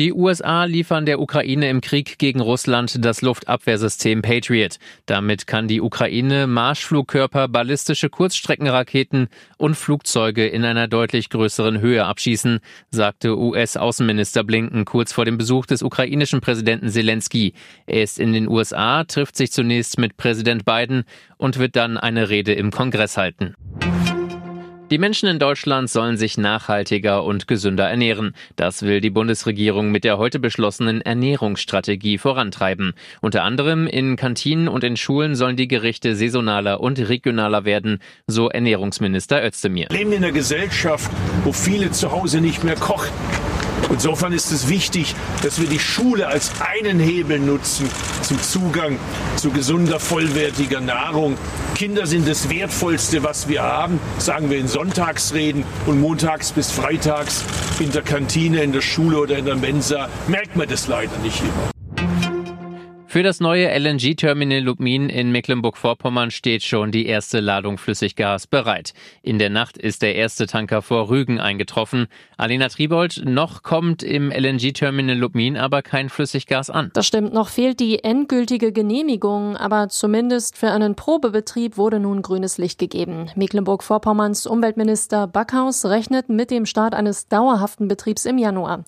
Die USA liefern der Ukraine im Krieg gegen Russland das Luftabwehrsystem Patriot. Damit kann die Ukraine Marschflugkörper, ballistische Kurzstreckenraketen und Flugzeuge in einer deutlich größeren Höhe abschießen, sagte US-Außenminister Blinken kurz vor dem Besuch des ukrainischen Präsidenten Zelensky. Er ist in den USA, trifft sich zunächst mit Präsident Biden und wird dann eine Rede im Kongress halten. Die Menschen in Deutschland sollen sich nachhaltiger und gesünder ernähren. Das will die Bundesregierung mit der heute beschlossenen Ernährungsstrategie vorantreiben. Unter anderem in Kantinen und in Schulen sollen die Gerichte saisonaler und regionaler werden, so Ernährungsminister Özdemir. Wir leben in einer Gesellschaft, wo viele zu Hause nicht mehr kochen. Insofern ist es wichtig, dass wir die Schule als einen Hebel nutzen zum Zugang zu gesunder, vollwertiger Nahrung. Kinder sind das Wertvollste, was wir haben, sagen wir in Sonntagsreden und montags bis freitags in der Kantine, in der Schule oder in der Mensa merkt man das leider nicht immer. Für das neue LNG-Terminal Lubmin in Mecklenburg-Vorpommern steht schon die erste Ladung Flüssiggas bereit. In der Nacht ist der erste Tanker vor Rügen eingetroffen. Alena Tribold, noch kommt im LNG-Terminal Lubmin aber kein Flüssiggas an. Das stimmt, noch fehlt die endgültige Genehmigung, aber zumindest für einen Probebetrieb wurde nun grünes Licht gegeben. Mecklenburg-Vorpommerns Umweltminister Backhaus rechnet mit dem Start eines dauerhaften Betriebs im Januar.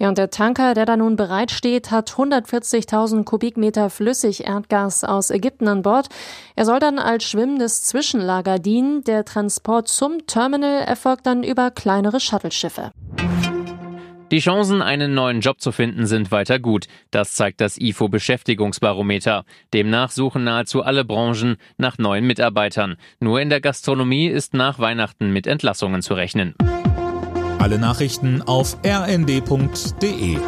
Ja, und der Tanker, der da nun bereitsteht, hat 140.000 Kubikmeter Kubikmeter Flüssigerdgas aus Ägypten an Bord. Er soll dann als schwimmendes Zwischenlager dienen. Der Transport zum Terminal erfolgt dann über kleinere Shuttle-Schiffe. Die Chancen, einen neuen Job zu finden, sind weiter gut. Das zeigt das IFO Beschäftigungsbarometer. Demnach suchen nahezu alle Branchen nach neuen Mitarbeitern. Nur in der Gastronomie ist nach Weihnachten mit Entlassungen zu rechnen. Alle Nachrichten auf rnd.de